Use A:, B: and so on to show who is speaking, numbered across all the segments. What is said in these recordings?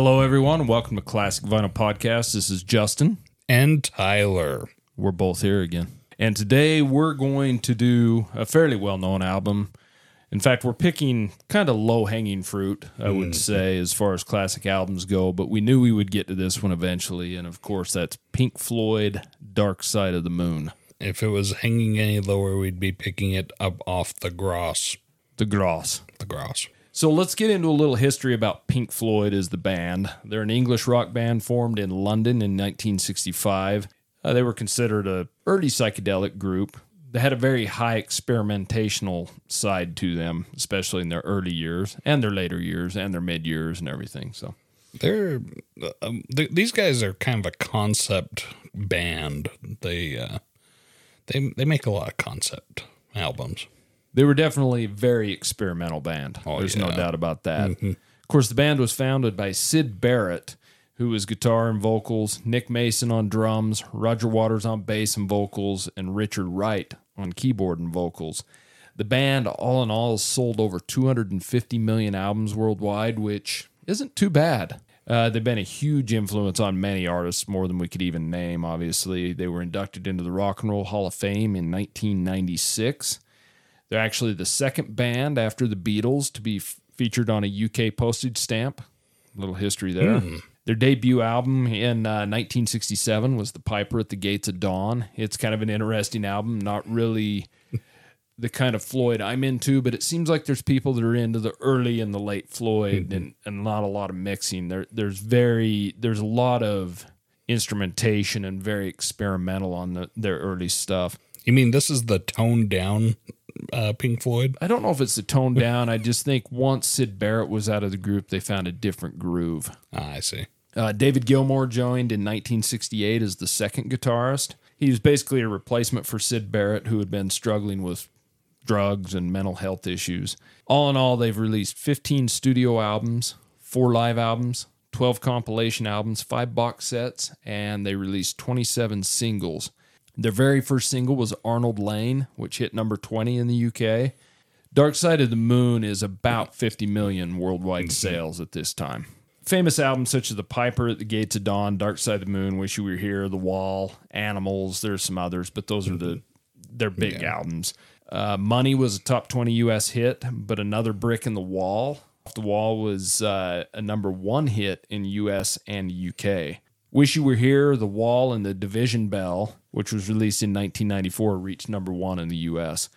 A: Hello, everyone. Welcome to Classic Vinyl Podcast. This is Justin.
B: and Tyler.
A: We're both here again. And today we're going to do a fairly well known album. In fact, we're picking kind of low hanging fruit, I would hmm. say, as far as classic albums go, but we knew we would get to this one eventually. And of course, that's Pink Floyd Dark Side of the Moon,
B: If it was hanging any lower, we'd be picking it up off the gross.
A: the Gross.
B: The gross.
A: So let's get into a little history about Pink Floyd as the band. They're an English rock band formed in London in 1965. Uh, they were considered a early psychedelic group. They had a very high experimentational side to them, especially in their early years and their later years and their mid years and everything. So
B: They're um, th- these guys are kind of a concept band. They uh, they they make a lot of concept albums.
A: They were definitely a very experimental band.
B: Oh,
A: There's no doubt about that. Of course, the band was founded by Syd Barrett, who was guitar and vocals, Nick Mason on drums, Roger Waters on bass and vocals, and Richard Wright on keyboard and vocals. The band, all in all, sold over 250 million albums worldwide, which isn't too bad. Uh, they've been a huge influence on many artists, more than we could even name, obviously. They were inducted into the Rock and Roll Hall of Fame in 1996. They're actually the second band after the Beatles to be f- featured on a UK postage stamp. little history there. Their debut album in uh, 1967 was The Piper at the Gates of Dawn. It's kind of an interesting album, not really the kind of Floyd I'm into, but it seems like there's people that are into the early and the late Floyd and, and not a lot of mixing. There there's very there's a lot of instrumentation and very experimental on the, their early stuff.
B: You mean this is the toned down uh, Pink Floyd?
A: I don't know if it's the tone down. I just think once Syd Barrett was out of the group, they found a different groove.
B: Ah, I see.
A: Uh, David Gilmour joined in 1968 as the second guitarist. He was basically a replacement for Syd Barrett, who had been struggling with drugs and mental health issues. All in all, they've released 15 studio albums, four live albums, 12 compilation albums, five box sets, and they released 27 singles. Their very first single was Arnold Layne, which hit number 20 in the UK. Dark Side of the Moon is about 50 million worldwide sales at this time. Famous albums such as The Piper at the Gates of Dawn, Dark Side of the Moon, Wish You Were Here, The Wall, Animals, there's some others, but those are the they're big albums. Uh, Money was a top 20 US hit, but Another Brick in the Wall. Off the Wall was uh, a number one hit in US and UK. Wish You Were Here, The Wall, and The Division Bell, which was released in 1994, reached number one in the US.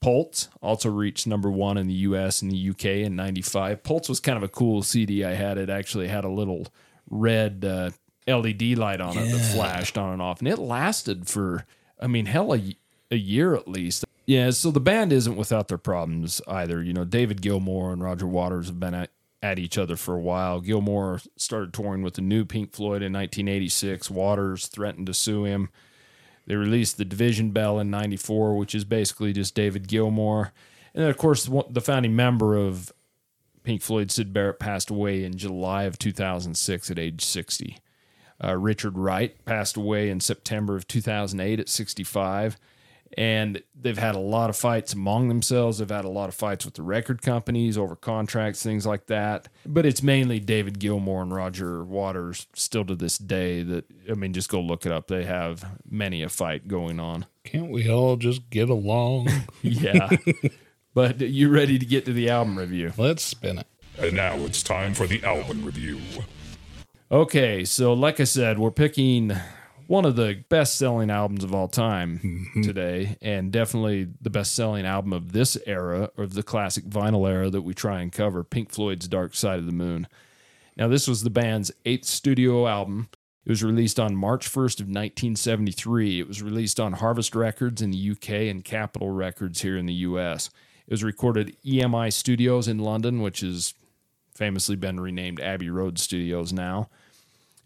A: Pulse also reached number one in the US and the UK in 95. Pulse was kind of a cool CD I had. It actually had a little red uh, LED light on it that flashed on and off. And it lasted for, I mean, hell, a, a year at least. Yeah, so the band isn't without their problems either. You know, David Gilmour and Roger Waters have been at, at each other for a while. Gilmour started touring with the new Pink Floyd in 1986. Waters threatened to sue him. They released the Division Bell in '94, which is basically just David Gilmour, and then of course the founding member of Pink Floyd, Syd Barrett, passed away in July of 2006 at age 60. Uh, Richard Wright passed away in September of 2008 at 65. And they've had a lot of fights among themselves. They've had a lot of fights with the record companies over contracts, things like that. But it's mainly David Gilmour and Roger Waters still to this day that, I mean, just go look it up. They have many a fight going on.
B: Can't we all just get along?
A: Yeah. but you ready to get to the album review?
B: Let's spin it.
C: And now it's time for the album review.
A: Okay, so like I said, we're picking one of the best selling albums of all time mm-hmm. today, and definitely the best selling album of this era, of the classic vinyl era that we try and cover Pink Floyd's Dark Side of the Moon. Now, this was the band's eighth studio album. It was released on March 1st of 1973. It was released on Harvest Records in the UK and Capitol Records here in the US. It was recorded at EMI Studios in London, which has famously been renamed Abbey Road Studios now.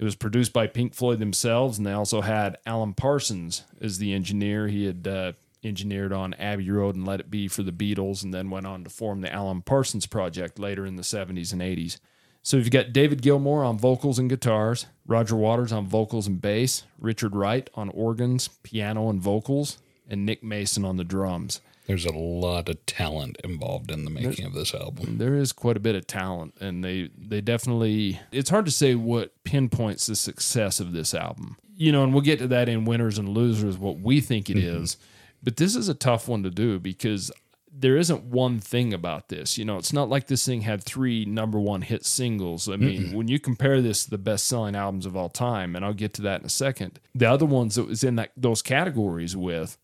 A: It was produced by Pink Floyd themselves, and they also had Alan Parsons as the engineer. He had uh, engineered on Abbey Road and Let It Be for the Beatles, and then went on to form the Alan Parsons Project later in the 70s and 80s. So you've got David Gilmour on vocals and guitars, Roger Waters on vocals and bass, Richard Wright on organs, piano, and vocals, and Nick Mason on the drums.
B: There's a lot of talent involved in the making of this album.
A: There is quite a bit of talent, and they they definitely. It's hard to say what pinpoints the success of this album. You know, and we'll get to that in winners and losers, what we think it mm-hmm. is. But this is a tough one to do because there isn't one thing about this. You know, it's not like this thing had three number one hit singles. I mean, when you compare this to the best selling albums of all time, and I'll get to that in a second, the other ones that was in that those categories with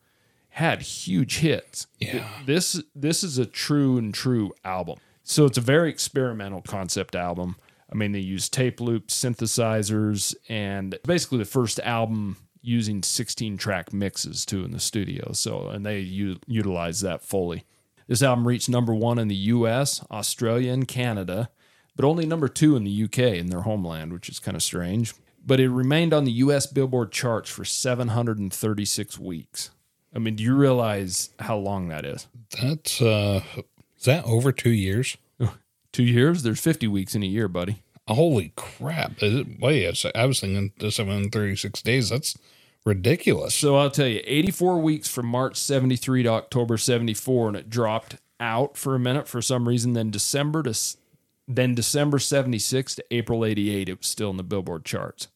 A: had huge hits.
B: Yeah.
A: This this is a true and true album. So it's a very experimental concept album. I mean, they use tape loops, synthesizers, and basically the first album using 16 track mixes too in the studio. So, and they u- utilize that fully. This album reached number one in the US, Australia, and Canada, but only number two in the UK in their homeland, which is kind of strange. But it remained on the US Billboard charts for 736 weeks. I mean, do you realize how long that is?
B: That's uh is that over two years?
A: Two years? There's 50 weeks in a year, buddy.
B: Holy crap. Is it, wait, I was thinking the 736 days. That's ridiculous.
A: So I'll tell you, 84 weeks from March 73 to October 74, and it dropped out for a minute for some reason. Then December to then December 76 to April 88, it was still in the Billboard charts.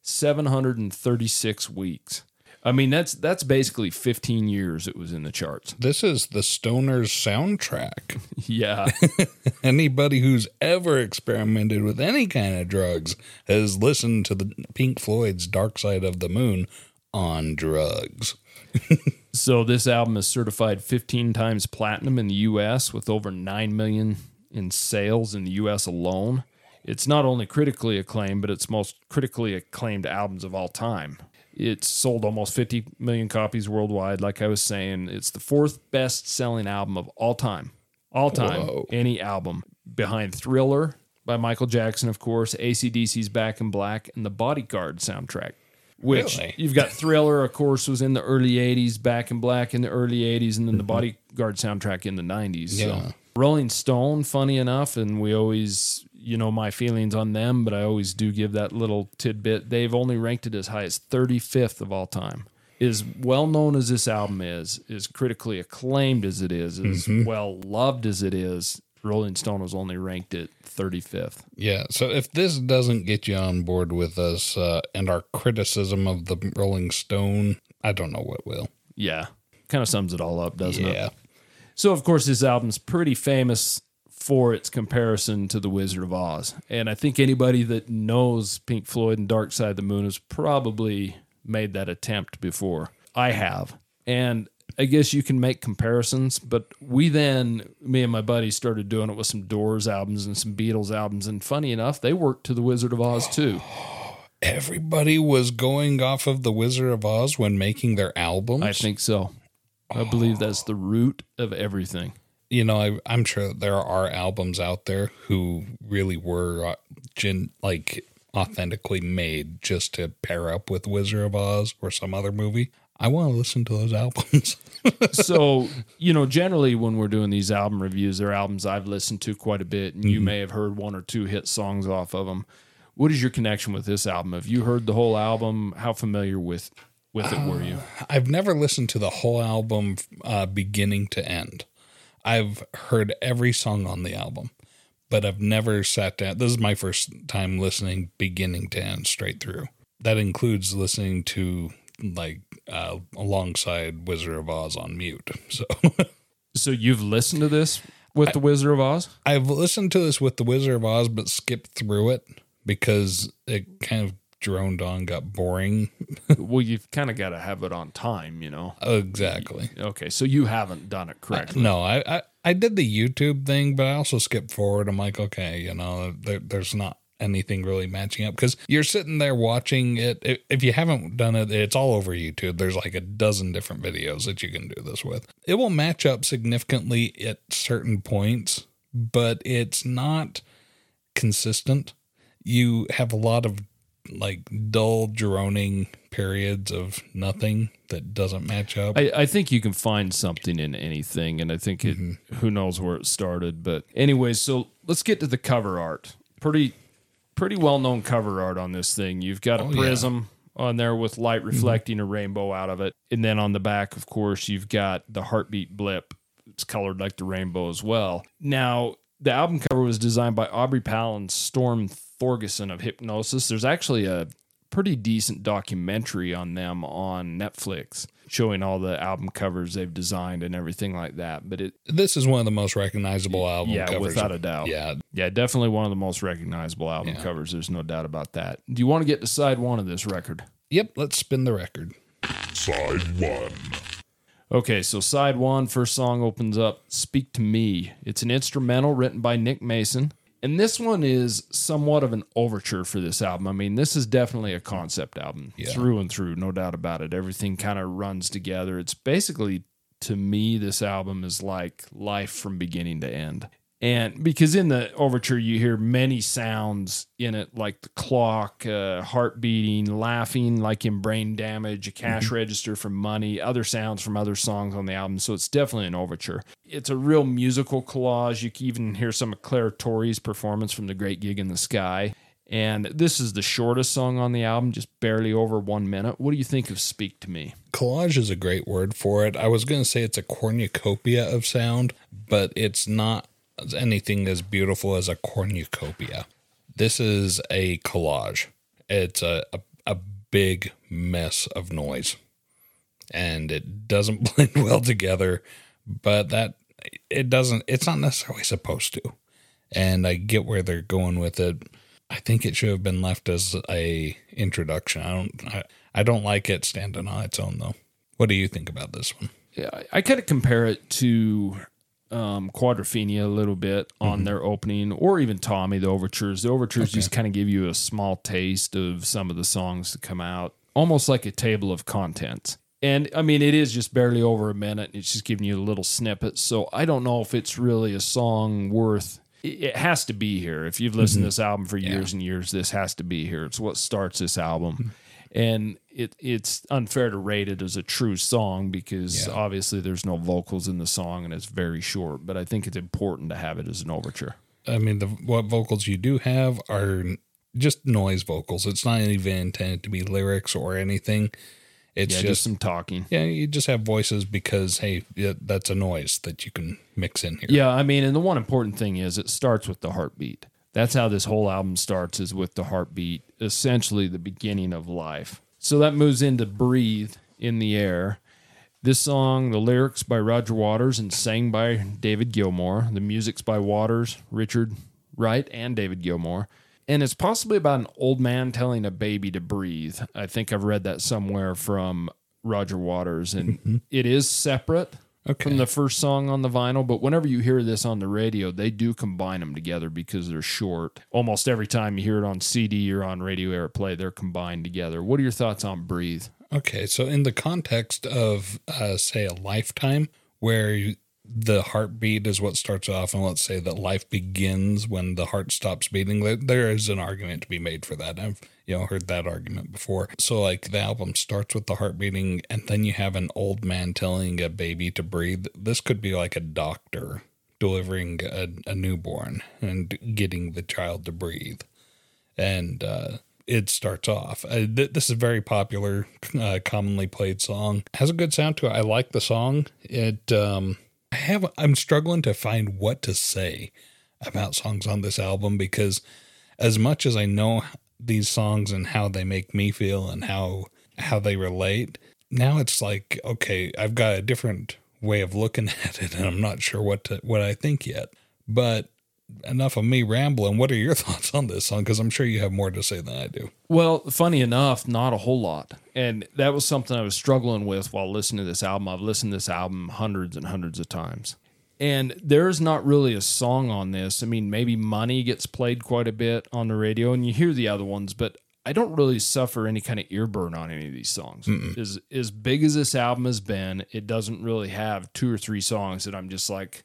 A: 736 weeks. I mean, that's that's basically 15 years it was in the charts.
B: This is the Stoner's soundtrack.
A: Yeah.
B: Anybody who's ever experimented with any kind of drugs has listened to the Pink Floyd's Dark Side of the Moon on drugs.
A: So this album is certified 15 times platinum in the US with over 9 million in sales in the US alone. It's not only critically acclaimed, but it's most critically acclaimed albums of all time. It's sold almost 50 million copies worldwide like I was saying. It's the fourth best-selling album of all time. All time
B: Whoa.
A: any album behind Thriller by Michael Jackson of course, ACDC's Back in Black and the Bodyguard soundtrack. Which
B: Really?
A: you've got Thriller, of course, was in the early '80s, Back in Black in the early '80s, and then the Bodyguard soundtrack in the '90s.
B: Mm-hmm. Yeah.
A: So Rolling Stone, funny enough, and we always, you know, my feelings on them, but I always do give that little tidbit. They've only ranked it as high as 35th of all time. As well known as this album is, as critically acclaimed as it is, as
B: Mm-hmm.
A: well loved as it is, Rolling Stone was only ranked at 35th.
B: Yeah, so if this doesn't get you on board with us uh, and our criticism of the Rolling Stone, I don't know what will.
A: Yeah, kind of sums it all up, doesn't it?
B: Yeah.
A: So, of course, this album's pretty famous for its comparison to The Wizard of Oz. And I think anybody that knows Pink Floyd and Dark Side of the Moon has probably made that attempt before. I have. And I guess you can make comparisons, but we then, me and my buddy, started doing it with some Doors albums and some Beatles albums. And funny enough, they worked to The Wizard of Oz too.
B: Everybody was going off of The Wizard of Oz when making their albums.
A: I think so. I believe that's the root of everything.
B: You know, I, I'm sure there are albums out there who really were uh, gen, like authentically made just to pair up with Wizard of Oz or some other movie. I want to listen to those albums.
A: so you know generally when we're doing these album reviews they're albums i've listened to quite a bit and you may have heard one or two hit songs off of them what is your connection with this album have you heard the whole album how familiar with with it were you
B: I've never listened to the whole album uh, beginning to end. I've heard every song on the album, but I've never sat down. This is my first time listening beginning to end straight through. That includes listening to like uh, alongside Wizard of Oz on mute. So
A: so you've listened to this with the wizard of oz
B: I've listened to this with the Wizard of Oz, but skipped through it because it kind of droned on, got boring.
A: well you've kind of got to have it on time you know
B: exactly.
A: okay so you haven't done it correctly
B: No, I, I I did the YouTube thing, but I also skipped forward. I'm like, okay, you know, there, there's not anything really matching up because you're sitting there watching it. If you haven't done it, it's all over YouTube. There's like a dozen different videos that you can do this with. It will match up significantly at certain points, but it's not consistent. You have a lot of like dull droning periods of nothing that doesn't match up.
A: I, I think you can find something in anything, and I think it. Who knows where it started, but anyways, so let's get to the cover art. Pretty, pretty well known cover art on this thing. You've got a
B: Oh, yeah.
A: prism on there with
B: Mm-hmm.
A: light reflecting a rainbow out of it. And then on the back, of course, you've got the heartbeat blip. It's colored like the rainbow as well. Now, the album cover was designed by Aubrey Powell and Storm Thorgerson of Hipgnosis. There's actually a pretty decent documentary on them on Netflix showing all the album covers they've designed and everything like that. But it,
B: This is one of the most recognizable album
A: yeah,
B: covers.
A: without a doubt.
B: Yeah.
A: Yeah, definitely one of the most recognizable album
B: Yeah.
A: covers. There's no doubt about that. Do you want to get to side one of this record?
B: Yep. Let's spin the record.
C: Side 1.
A: Okay, so side one, first song opens up Speak to Me. It's an instrumental written by Nick Mason. And this one is somewhat of an overture for this album. I mean, this is definitely a concept album
B: Yeah.
A: through and through, no doubt about it. Everything kind of runs together. It's basically, to me, this album is like life from beginning to end. And because in the overture, you hear many sounds in it, like the clock, uh, heart beating, laughing, like in brain damage, a cash register for money, other sounds from other songs on the album. So it's definitely an overture. It's a real musical collage. You can even hear some of Clare Torry's performance from The Great Gig in the Sky. And this is the shortest song on the album, just barely over one minute. What do you think of Speak to Me?
B: Collage is a great word for it. I was going to say it's a cornucopia of sound, but it's not anything as beautiful as a cornucopia. This is a collage. It's a, a, a big mess of noise. And it doesn't blend well together, but that it doesn't it's not necessarily supposed to. And I get where they're going with it. I think it should have been left as a introduction. I don't I, I don't like it standing on its own though. What do you think about this one?
A: Yeah, I, I kind of compare it to um, Quadrophenia a little bit on mm-hmm. their opening, or even Tommy, the overtures. The overtures just kind of give you a small taste of some of the songs that come out, almost like a table of contents. And I mean, it is just barely over a minute. It's just giving you a little snippet. So I don't know if it's really a song worth. It it has to be here. If you've listened to mm-hmm. this album for years and years, this has to be here. It's what starts this album mm-hmm. And it it's unfair to rate it as a true song because
B: Yeah.
A: obviously there's no vocals in the song and it's very short. But I think it's important to have it as an overture.
B: I mean, the what vocals you do have are just noise vocals. It's not even intended to be lyrics or anything. It's
A: Yeah, just,
B: just
A: some talking.
B: yeah, you just have voices because hey, that's a noise that you can mix in here.
A: Yeah, I mean, and the one important thing is it starts with the heartbeat. That's how this whole album starts is with the heartbeat, essentially the beginning of life. So that moves into Breathe in the Air. This song, the lyrics by Roger Waters and sang by David Gilmour. The music's by Waters, Richard Wright, and David Gilmour. And it's possibly about an old man telling a baby to breathe. I think I've read that somewhere from Roger Waters. And mm-hmm. it is separate
B: Okay.
A: from the first song on the vinyl, but whenever you hear this on the radio, they do combine them together because they're short. Almost every time you hear it on CD or on radio airplay, they're combined together. What are your thoughts on Breathe?
B: Okay, so in the context of, uh, say, a lifetime where you, the heartbeat is what starts off, and let's say that life begins when the heart stops beating, there, there is an argument to be made for that. I've you know heard that argument before. So like the album starts with the heart beating, and then you have an old man telling a baby to breathe. This could be like a doctor delivering a, a newborn and getting the child to breathe and uh, it starts off. Uh, th- this is a very popular, uh, commonly played song. Has a good sound to it. I like the song. It. Um, I have. I'm struggling to find what to say about songs on this album because, as much as I know these songs and how they make me feel and how how they relate, now it's like okay, I've got a different way of looking at it, and I'm not sure what to what I think yet. But enough of me rambling. What are your thoughts on this song? Because I'm sure you have more to say than I do.
A: Well, funny enough, not a whole lot. And that was something I was struggling with while listening to this album. I've listened to this album hundreds and hundreds of times. And there's not really a song on this. I mean, maybe Money gets played quite a bit on the radio and you hear the other ones, but I don't really suffer any kind of ear burn on any of these songs. As as big as this album has been, it doesn't really have two or three songs that I'm just like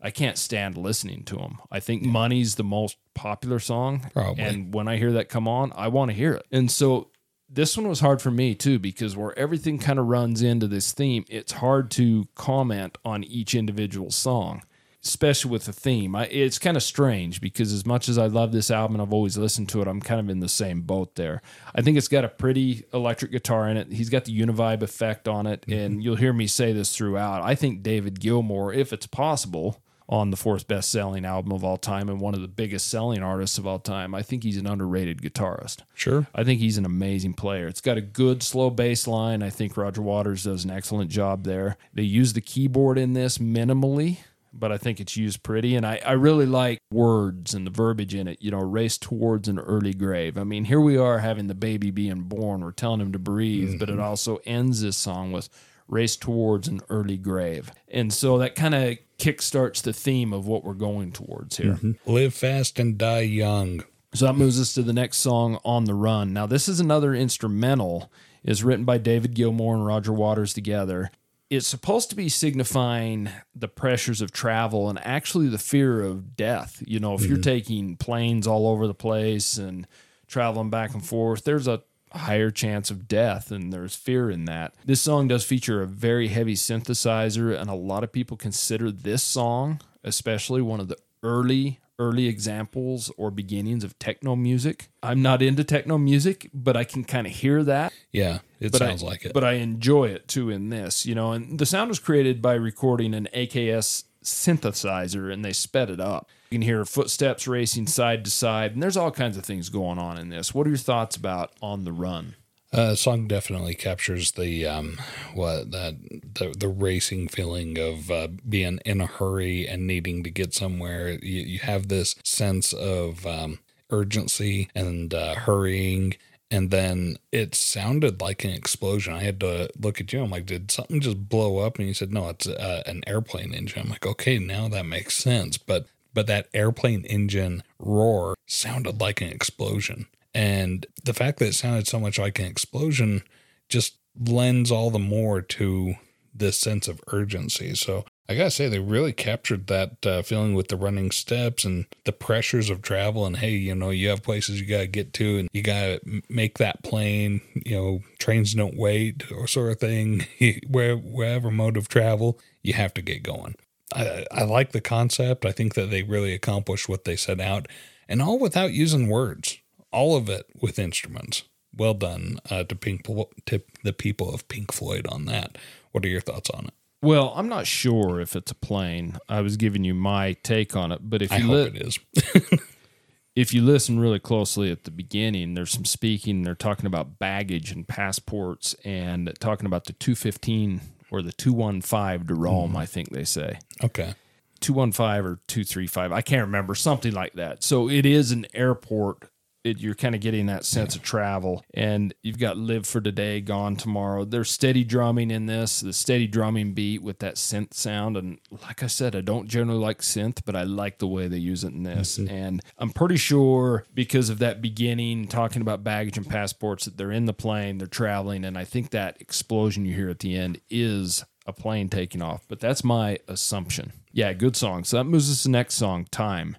A: I can't stand listening to them. I think Money's the most popular song.
B: Probably.
A: And when I hear that come on, I want to hear it. And so this one was hard for me too because where everything kind of runs into this theme, it's hard to comment on each individual song. especially with the theme. I, it's kind of strange because as much as I love this album, and I've always listened to it. I'm kind of in the same boat there. I think it's got a pretty electric guitar in it. He's got the univibe effect on it, mm-hmm. and you'll hear me say this throughout. I think David Gilmour, if it's possible, on the fourth best selling album of all time and one of the biggest selling artists of all time. I think he's an underrated guitarist.
B: Sure.
A: I think he's an amazing player. It's got a good slow bass line. I think Roger Waters does an excellent job there. They use the keyboard in this minimally, but I think it's used pretty. And I, I really like words and the verbiage in it, you know, race towards an early grave. I mean, here we are having the baby being born. We're telling him to breathe, but it mm-hmm. also ends this song with race towards an early grave. And so that kind of kickstarts the theme of what we're going towards here. Mm-hmm.
B: Live fast and die young.
A: So that moves us to the next song, On the Run. Now, this is another instrumental. Is written by David Gilmour and Roger Waters together. It's supposed to be signifying the pressures of travel and actually the fear of death. You know, if you're mm-hmm. taking planes all over the place and traveling back and forth, there's a higher chance of death and there's fear in that. This song does feature a very heavy synthesizer and a lot of people consider this song especially one of the early early examples or beginnings of techno music. I'm not into techno music, but I can kind of hear that.
B: Yeah, it
A: But
B: sounds
A: I,
B: like it.
A: But I enjoy it too in this, you know. And the sound was created by recording an AKS synthesizer and they sped it up. You can hear footsteps racing side to side, and there's all kinds of things going on in this. What are your thoughts about On the Run?
B: Uh, song definitely captures the um, what that the the racing feeling of uh, being in a hurry and needing to get somewhere. You, you have this sense of um, urgency and uh, hurrying, and then it sounded like an explosion. I had to look at you. I'm like, did something just blow up? And you said, no, it's uh, an airplane engine. I'm like, okay, now that makes sense. But but that airplane engine roar sounded like an explosion. And the fact that it sounded so much like an explosion just lends all the more to this sense of urgency. So I gotta say, they really captured that uh, feeling with the running steps and the pressures of travel. And hey, you know, you have places you gotta get to, and you gotta make that plane. You know, trains don't wait, or sort of thing. Where wherever mode of travel, you have to get going. I, I like the concept. I think that they really accomplished what they set out, and all without using words. All of it with instruments. Well done uh, to Pink to the people of Pink Floyd on that. What are your thoughts on it?
A: Well, I'm not sure if it's a plane. I was giving you my take on it, but if
B: I
A: you
B: hope
A: li-
B: it is.
A: if you listen really closely at the beginning, there's some speaking. They're talking about baggage and passports and talking about the 215 or the 215 to Rome, hmm. I think they say.
B: okay.
A: 215 or 235. I can't remember, something like that. So it is an airport. It, you're kind of getting that sense of travel. And you've got Live for Today, Gone Tomorrow. There's steady drumming in this, the steady drumming beat with that synth sound. And like I said, I don't generally like synth, but I like the way they use it in this. And I'm pretty sure because of that beginning, talking about baggage and passports, that they're in the plane, they're traveling. And I think that explosion you hear at the end is a plane taking off, but that's my assumption. Yeah, good song. So that moves us to the next song, Time.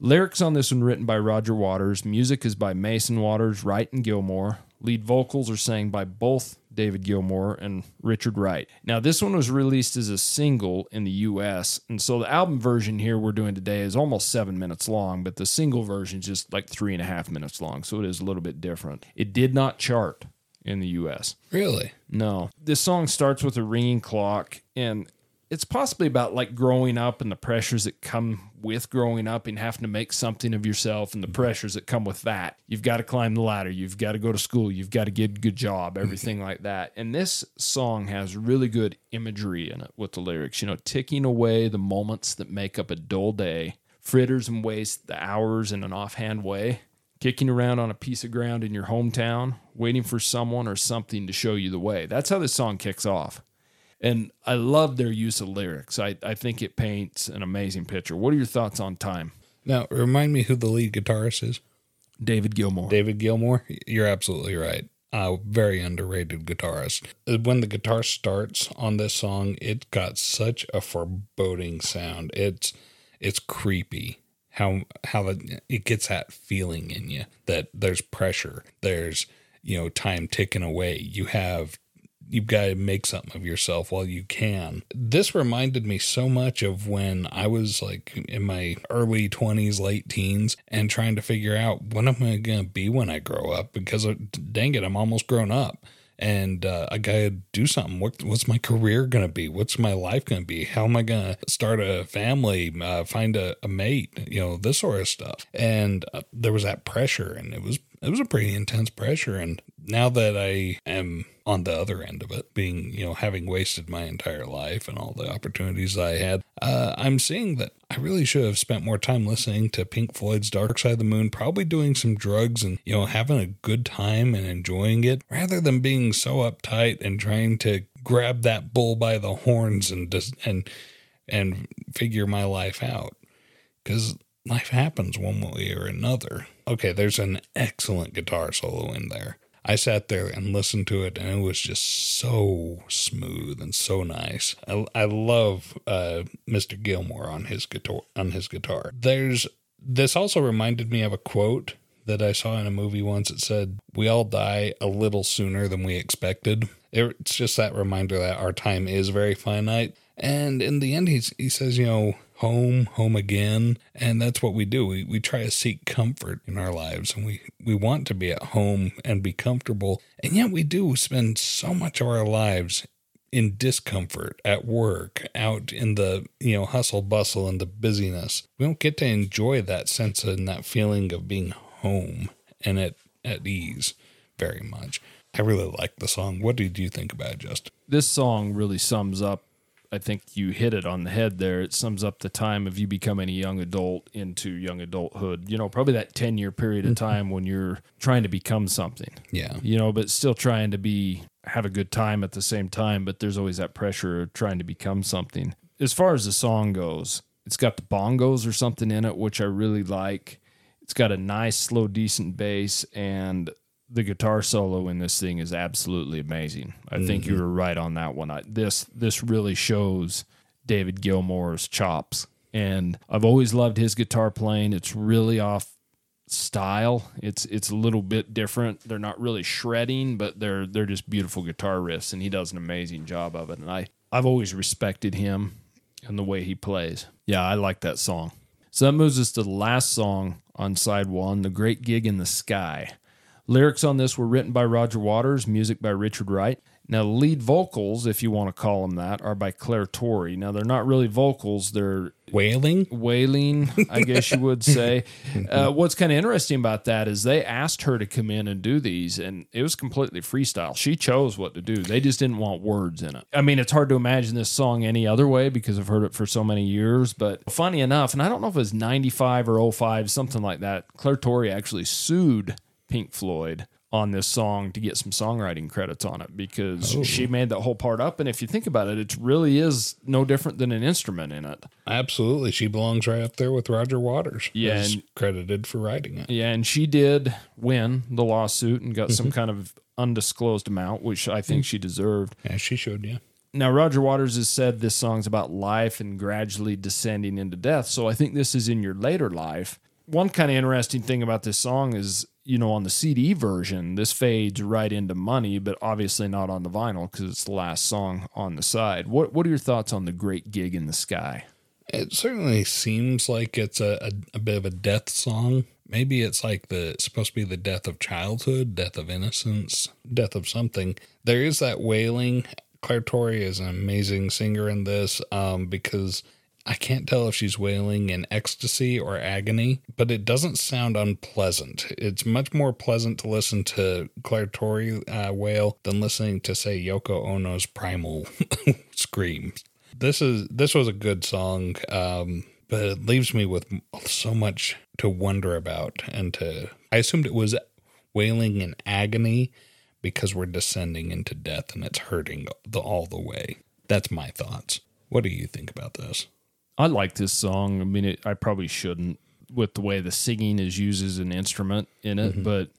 A: Lyrics on this one written by Roger Waters. Music is by Mason Waters, Wright, and Gilmour. Lead vocals are sang by both David Gilmour and Richard Wright. Now, this one was released as a single in the US, and so the album version here we're doing today is almost seven minutes long, but the single version is just like three and a half minutes long, so it is a little bit different. It did not chart in the US.
B: Really?
A: No. This song starts with a ringing clock, and it's possibly about like growing up and the pressures that come with growing up and having to make something of yourself and the mm-hmm. pressures that come with that. You've got to climb the ladder, you've got to go to school, you've got to get a good job, mm-hmm. everything like that. And this song has really good imagery in it with the lyrics, you know, ticking away the moments that make up a dull day, fritters and waste the hours in an offhand way kicking around on a piece of ground in your hometown, waiting for someone or something to show you the way. That's how this song kicks off. And I love their use of lyrics. I, I think it paints an amazing picture. What are your thoughts on time?
B: Now, remind me who the lead guitarist is.
A: David Gilmour.
B: David Gilmour. You're absolutely right. Uh, very underrated guitarist. Uh, When the guitar starts on this song, it got such a foreboding sound. It's it's creepy how how it, it gets that feeling in you that there's pressure. There's you know time ticking away. You have you've got to make something of yourself while you can. This reminded me so much of when I was like in my early 20s, late teens, and trying to figure out what am I going to be when I grow up because uh, dang it, I'm almost grown up and uh, I gotta do something. What, what's my career gonna be? What's my life gonna be? How am I gonna start a family, uh, find a, a, mate? You know, this sort of stuff. And uh, there was that pressure, and it was it was a pretty intense pressure. And now that I am on the other end of it, being, you know, having wasted my entire life and all the opportunities I had, uh, I'm seeing that I really should have spent more time listening to Pink Floyd's Dark Side of the Moon, probably doing some drugs and, you know, having a good time and enjoying it rather than being so uptight and trying to grab that bull by the horns and just, and, and figure my life out. Because life happens one way or another. Okay, there's an excellent guitar solo in there. I sat there and listened to it, and it was just so smooth and so nice. I, I love uh, Mr. Gilmour on his guitar. On his guitar, there's this also reminded me of a quote that I saw in a movie once. It said, "We all die a little sooner than we expected." It's just that reminder that our time is very finite. And in the end, he's, he says, you know, home, home again. And that's what we do. We, we try to seek comfort in our lives and we, we want to be at home and be comfortable. And yet we do spend so much of our lives in discomfort at work, out in the, you know, hustle bustle and the busyness. We don't get to enjoy that sense and that feeling of being home and at, at ease very much. I really like the song. What did you think about it, Justin?
A: This song really sums up I think you hit it on the head there. It sums up the time of you becoming a young adult into young adulthood. You know, probably that 10 year period of mm-hmm. time when you're trying to become something.
B: Yeah.
A: You know, but still trying to be, have a good time at the same time, but there's always that pressure of trying to become something. As far as the song goes, it's got the bongos or something in it, which I really like. It's got a nice, slow, decent bass, and the guitar solo in this thing is absolutely amazing. I mm-hmm. think you were right on that one. I, this this really shows David Gilmour's chops, and I've always loved his guitar playing. It's really off style. It's it's a little bit different. They're not really shredding, but they're they're just beautiful guitar riffs, and he does an amazing job of it. And I I've always respected him and the way he plays. Yeah, I like that song. So that moves us to the last song on side one, "The Great Gig in the Sky." Lyrics on this were written by Roger Waters, music by Richard Wright. Now, lead vocals, if you want to call them that, are by Clare Torry. Now, they're not really vocals, they're
B: wailing.
A: Wailing, I guess you would say. Uh, what's kind of interesting about that is they asked her to come in and do these, and it was completely freestyle. She chose what to do. They just didn't want words in it. I mean, it's hard to imagine this song any other way because I've heard it for so many years. But funny enough, and I don't know if it was 95 or 05, something like that, Clare Torry actually sued Pink Floyd on this song to get some songwriting credits on it because oh. she made that whole part up. And if you think about it, it really is no different than an instrument in it.
B: Absolutely. She belongs right up there with Roger Waters. Yeah. And, credited for writing it.
A: Yeah. And she did win the lawsuit and got some mm-hmm. kind of undisclosed amount, which I think mm. she deserved.
B: Yeah, she should. Yeah.
A: Now, Roger Waters has said this song's about life and gradually descending into death. So I think this is in your later life. One kind of interesting thing about this song is you know, on the CD version, this fades right into money, but obviously not on the vinyl because it's the last song on the side. What What are your thoughts on the Great Gig in the Sky?
B: It certainly seems like it's a, a, a bit of a death song. Maybe it's like the it's supposed to be the death of childhood, death of innocence, death of something. There is that wailing. Clare Torry is an amazing singer in this um, because I can't tell if she's wailing in ecstasy or agony, but it doesn't sound unpleasant. It's much more pleasant to listen to Clare Torry uh, wail than listening to, say, Yoko Ono's primal screams. This is this was a good song, um, but it leaves me with so much to wonder about and to. I assumed it was wailing in agony because we're descending into death and it's hurting the, all the way. That's my thoughts. What do you think about this?
A: I like this song. I mean, it, I probably shouldn't with the way the singing is used as an instrument in it, mm-hmm. but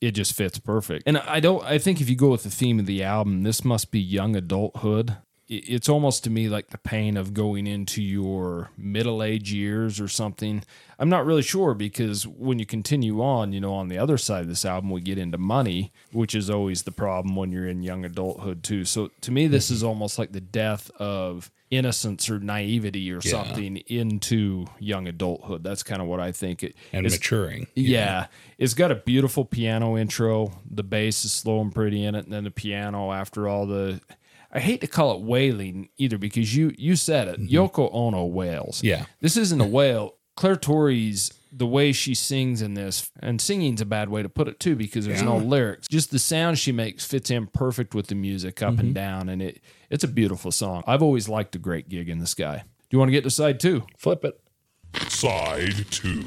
A: it just fits perfect. And I don't. I think if you go with the theme of the album, this must be young adulthood it's almost to me like the pain of going into your middle age years or something. I'm not really sure because when you continue on, you know, on the other side of this album, we get into money, which is always the problem when you're in young adulthood too. So to me, this is almost like the death of innocence or naivety or something into young adulthood. That's kind of what I think it
B: and
A: is.
B: maturing.
A: Yeah. It's got a beautiful piano intro. The bass is slow and pretty in it, and then the piano after all the I hate to call it wailing either because you you said it. Mm-hmm. Yoko Ono wails.
B: Yeah.
A: This isn't a wail. Clare Torry's the way she sings in this, and singing's a bad way to put it too, because there's no lyrics. Just the sound she makes fits in perfect with the music up and mm-hmm. down, and it it's a beautiful song. I've always liked a great gig in the sky. Do you want to get to side two?
B: Flip it.
C: Side 2.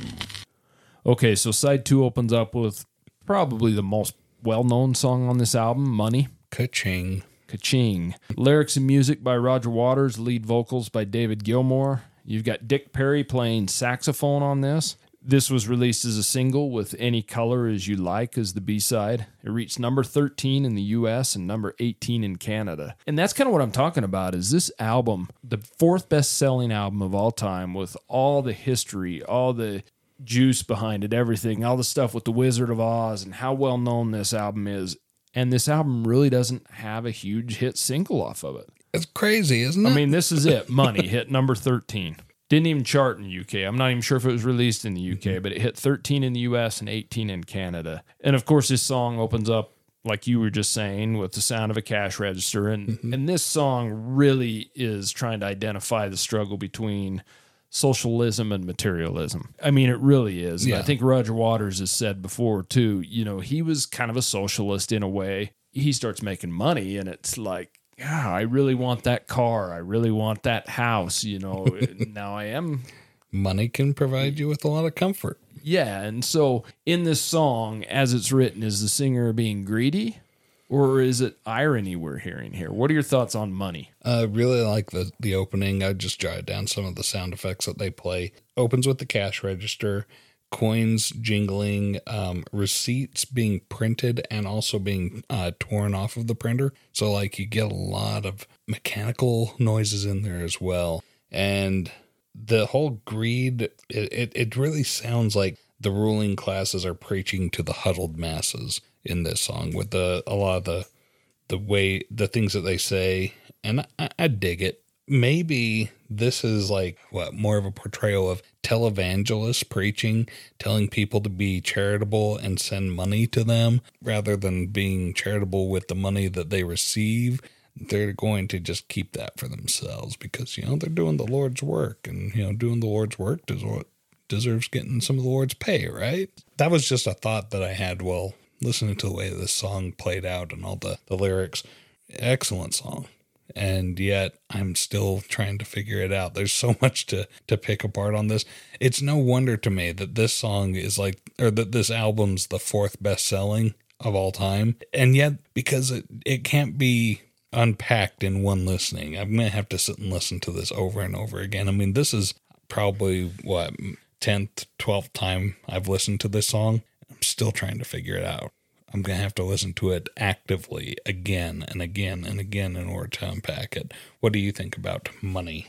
A: Okay, so side two opens up with probably the most well known song on this album, Money.
B: Ka-ching.
A: Kaching. Lyrics and music by Roger Waters, lead vocals by David Gilmour. You've got Dick Parry playing saxophone on this. This was released as a single with Any Color As You Like as the B side. It reached number 13 in the US and number 18 in Canada. And that's kind of what I'm talking about is this album, the fourth best selling album of all time with all the history, all the juice behind it, everything, all the stuff with the Wizard of Oz and how well known this album is. And this album really doesn't have a huge hit single off of it.
B: It's crazy, isn't it?
A: I mean, this is it. Money hit number 13. Didn't even chart in the UK. I'm not even sure if it was released in the UK, but it hit 13 in the US and 18 in Canada. And of course, this song opens up, like you were just saying, with the sound of a cash register. And, mm-hmm. and this song really is trying to identify the struggle between socialism and materialism. I mean, it really is. And I think Roger Waters has said before, too, you know, he was kind of a socialist in a way. He starts making money, and it's like, yeah, I really want that car. I really want that house. You know, now I am
B: Money can provide you with a lot of comfort.
A: yeah, and so in this song, as it's written, is the singer being greedy, or is it irony we're hearing here? What are your thoughts on money?
B: I really like the the opening. I just jotted down some of the sound effects that they play. Opens with the cash register, coins jingling, um, receipts being printed and also being uh, torn off of the printer. So like you get a lot of mechanical noises in there as well, and the whole greed. It it, it really sounds like the ruling classes are preaching to the huddled masses in this song with the a lot of the the way the things that they say and I, I dig it maybe this is like what more of a portrayal of televangelists preaching telling people to be charitable and send money to them rather than being charitable with the money that they receive. They're going to just keep that for themselves because you know they're doing the lord's work and you know doing the lord's work is what deserves getting some of the lord's pay right? That was just a thought that i had while listening to the way this song played out and all the, the lyrics. Excellent song and yet i'm still trying to figure it out. There's so much to to pick apart on this. It's no wonder to me that this song is like or that this album's the fourth best selling of all time. And yet because it, it can't be unpacked in one listening i'm gonna have to sit and listen to this over and over again. I mean this is probably what 10th 12th time i've listened to this song. I'm still trying to figure it out i'm gonna have to listen to it actively again and again and again in order to unpack it. What do you think about money?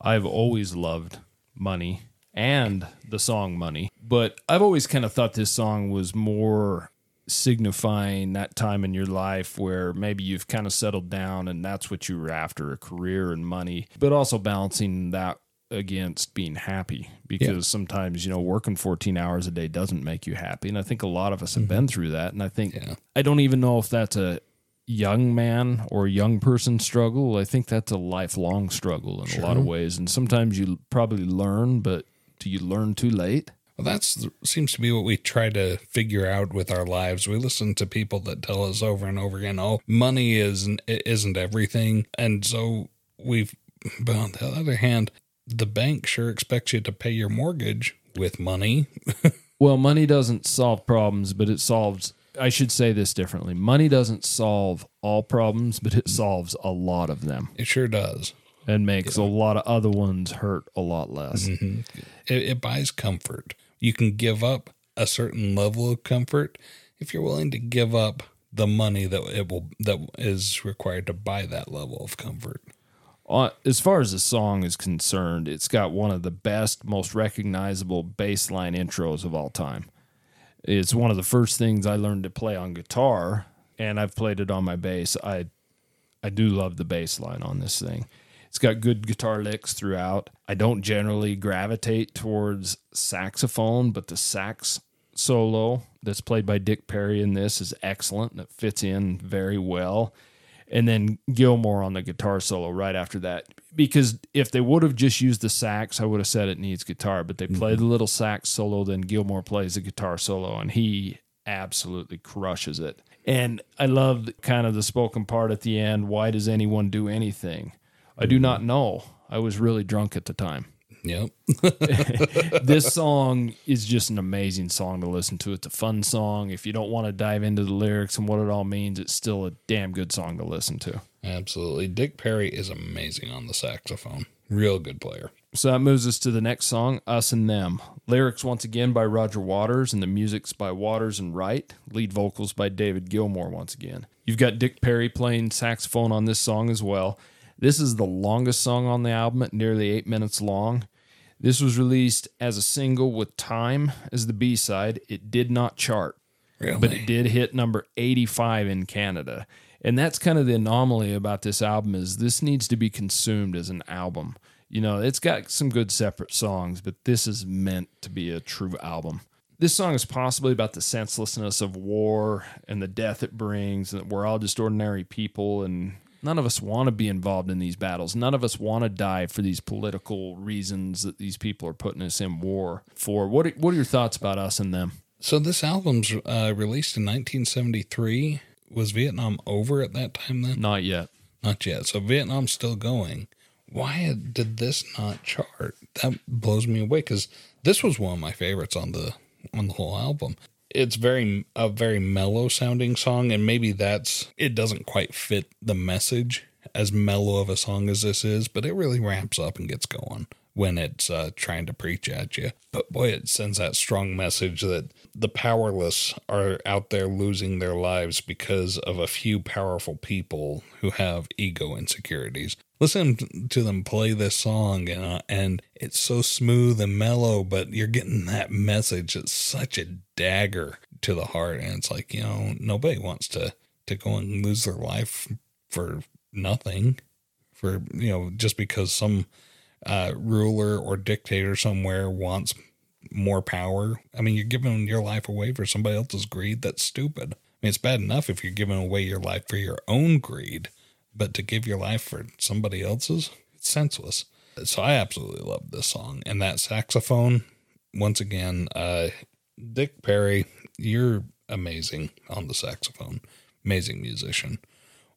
A: I've always loved money and the song money, but I've always kind of thought this song was more signifying that time in your life where maybe you've kind of settled down and that's what you were after a career and money, but also balancing that against being happy because sometimes you know working 14 hours a day doesn't make you happy and i think a lot of us have mm-hmm. been through that and i think
B: Yeah.
A: i don't even know if that's a young man or young person struggle i think that's a lifelong struggle in a lot of ways and sometimes you probably learn but do you learn too late
B: Well, that seems to be what we try to figure out with our lives. We listen to people that tell us over and over again, "Oh, money isn't isn't everything," and so we've. But on the other hand, the bank sure expects you to pay your mortgage with money.
A: Well, money doesn't solve problems, but it solves. I should say this differently. Money doesn't solve all problems, but it solves a lot of them
B: It sure does.
A: and makes a lot of other ones hurt a lot less. Mm-hmm.
B: It, it buys comfort. You can give up a certain level of comfort if you're willing to give up the money that it will that is required to buy that level of comfort.
A: Uh, as far as the song is concerned, it's got one of the best, most recognizable bass line intros of all time. It's one of the first things I learned to play on guitar, and I've played it on my bass. I I do love the bass line on this thing. It's got good guitar licks throughout. I don't generally gravitate towards saxophone, but the sax solo that's played by Dick Parry in this is excellent and it fits in very well. And then Gilmour on the guitar solo right after that. Because if they would have just used the sax, I would have said it needs guitar, but they play mm-hmm. the little sax solo, then Gilmour plays the guitar solo, and he absolutely crushes it. And I love kind of the spoken part at the end. Why does anyone do anything? I do mm-hmm. not know. I was really drunk at the time.
B: Yep.
A: this song is just an amazing song to listen to. It's a fun song. If you don't want to dive into the lyrics and what it all means, it's still a damn good song to listen to.
B: Absolutely. Dick Parry is amazing on the saxophone. Real good player.
A: So that moves us to the next song, Us and Them. Lyrics once again by Roger Waters, and the music's by Waters and Wright. Lead vocals by David Gilmour once again. You've got Dick Parry playing saxophone on this song as well. This is the longest song on the album at nearly eight minutes long. This was released as a single with Time as the B side. It did not chart,
B: Really?
A: but it did hit number 85 in Canada. And that's kind of the anomaly about this album is this needs to be consumed as an album. You know, it's got some good separate songs, but this is meant to be a true album. This song is possibly about the senselessness of war and the death it brings, and that we're all just ordinary people, and none of us want to be involved in these battles. None of us want to die for these political reasons that these people are putting us in war for. What are, what are your thoughts about us and them?
B: So this album's uh, released in 1973. Was Vietnam over at that time then?
A: Not yet.
B: Not yet. So Vietnam's still going. Why did this not chart? That blows me away because this was one of my favorites on the on the whole album. It's very a very mellow sounding song, and maybe that's it doesn't quite fit the message as mellow of a song as this is, but it really ramps up and gets going when it's uh, trying to preach at you. But boy, it sends that strong message that the powerless are out there losing their lives because of a few powerful people who have ego insecurities. Listen to them play this song, and, uh, and it's so smooth and mellow, but you're getting that message. It's such a dagger to the heart, and it's like you know nobody wants to to go and lose their life for nothing, for you know just because some uh, ruler or dictator somewhere wants more power. I mean, you're giving your life away for somebody else's greed. That's stupid. I mean, it's bad enough if you're giving away your life for your own greed, but to give your life for somebody else's, it's senseless. So I absolutely love this song. And that saxophone, once again, uh, Dick Parry, you're amazing on the saxophone. Amazing musician.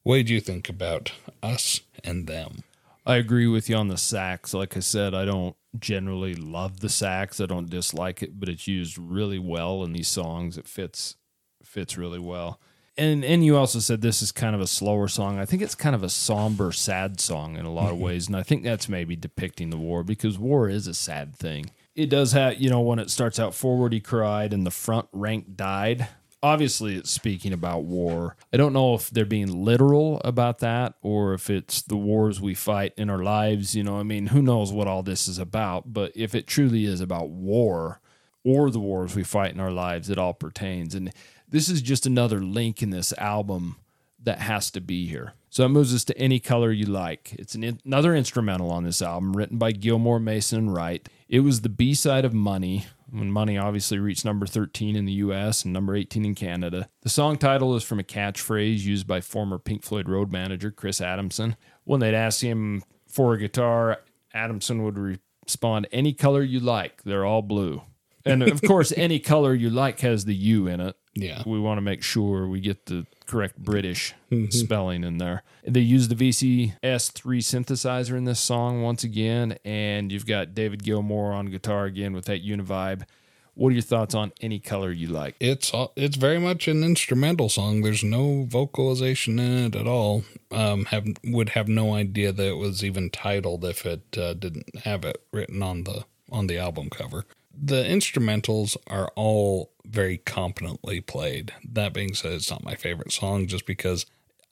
B: What did you think about us and them?
A: I agree with you on the sax. Like I said, I don't generally love the sax. I don't dislike it, but it's used really well in these songs. It fits fits really well. And and you also said this is kind of a slower song. I think it's kind of a somber, sad song in a lot of mm-hmm. ways, and I think that's maybe depicting the war because war is a sad thing. It does have, you know, when it starts out forward he cried and the front rank died obviously it's speaking about war. I don't know if they're being literal about that or if it's the wars we fight in our lives. You know, I mean, who knows what all this is about? But if it truly is about war or the wars we fight in our lives, it all pertains. And this is just another link in this album that has to be here. So it moves us to Any Color You Like. It's an in- another instrumental on this album written by Gilmour Mason, Wright. It was the B side of Money, when Money obviously reached number 13 in the US and number 18 in Canada. The song title is from a catchphrase used by former Pink Floyd road manager Chris Adamson. When they'd ask him for a guitar, Adamson would respond, Any color you like, they're all blue. And of course, any color you like has the U in it.
B: Yeah.
A: We want to make sure we get the correct British spelling in there. They use the VCS3 synthesizer in this song once again, and you've got David Gilmour on guitar again with that Univibe. What are your thoughts on any color you like?
B: It's all- it's very much an instrumental song. There's no vocalization in it at all. Um, have would have no idea that it was even titled if it uh, didn't have it written on the on the album cover. The instrumentals are all very competently played. That being said, it's not my favorite song just because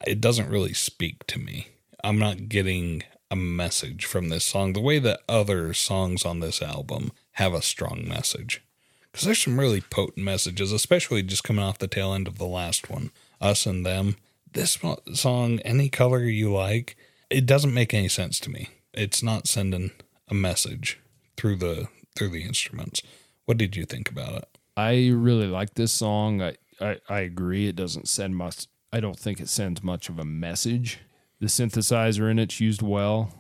B: it doesn't really speak to me. I'm not getting a message from this song the way that other songs on this album have a strong message. Because there's some really potent messages, especially just coming off the tail end of the last one, Us and Them. This song, Any Color You Like, it doesn't make any sense to me. It's not sending a message through the through the instruments. What did you think about it?
A: I really like this song. I, I, I agree. It doesn't send much. I don't think it sends much of a message. The synthesizer in it's used well.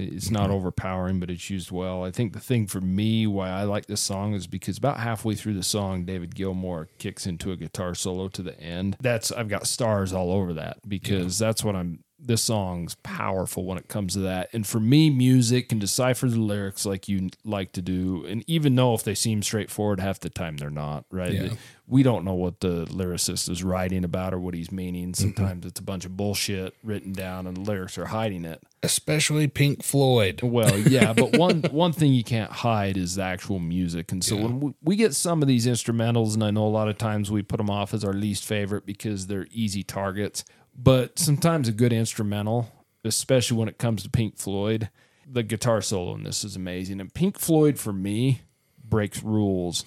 A: It's not overpowering, but it's used well. I think the thing for me why I like this song is because about halfway through the song, David Gilmour kicks into a guitar solo to the end. That's I've got stars all over that because yeah. that's what I'm this song's powerful when it comes to that. And for me, music can decipher the lyrics like you like to do. And even though if they seem straightforward, half the time they're not, right? Yeah. We don't know what the lyricist is writing about or what he's meaning. Mm-hmm. Sometimes mm-hmm. it's a bunch of bullshit written down and the lyrics are hiding it.
B: Especially Pink Floyd.
A: Well, yeah, but one one thing you can't hide is the actual music. And so yeah. when we, we get some of these instrumentals, and I know a lot of times we put them off as our least favorite because they're easy targets but sometimes a good instrumental, especially when it comes to Pink Floyd, the guitar solo in this is amazing. And Pink Floyd for me breaks rules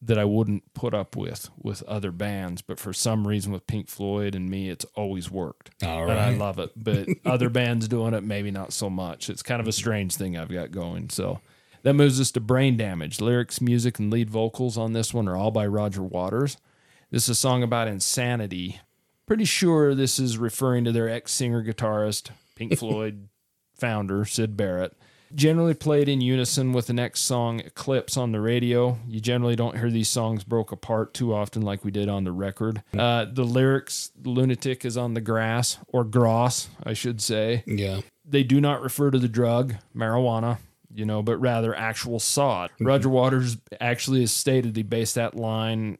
A: that I wouldn't put up with with other bands, but for some reason with Pink Floyd and me, it's always worked.
B: All right.
A: And I love it. But other bands doing it, maybe not so much. It's kind of a strange thing I've got going. So that moves us to Brain Damage. Lyrics, music, and lead vocals on this one are all by Roger Waters. This is a song about insanity Pretty sure this is referring to their ex singer guitarist, Pink Floyd founder, Syd Barrett. Generally played in unison with the next song, Eclipse, on the radio. You generally don't hear these songs broke apart too often like we did on the record. Uh, the lyrics, Lunatic is on the grass, or grass, I should say.
B: Yeah.
A: They do not refer to the drug, marijuana you know, but rather actual sod. Mm-hmm. Roger Waters actually has stated he based that line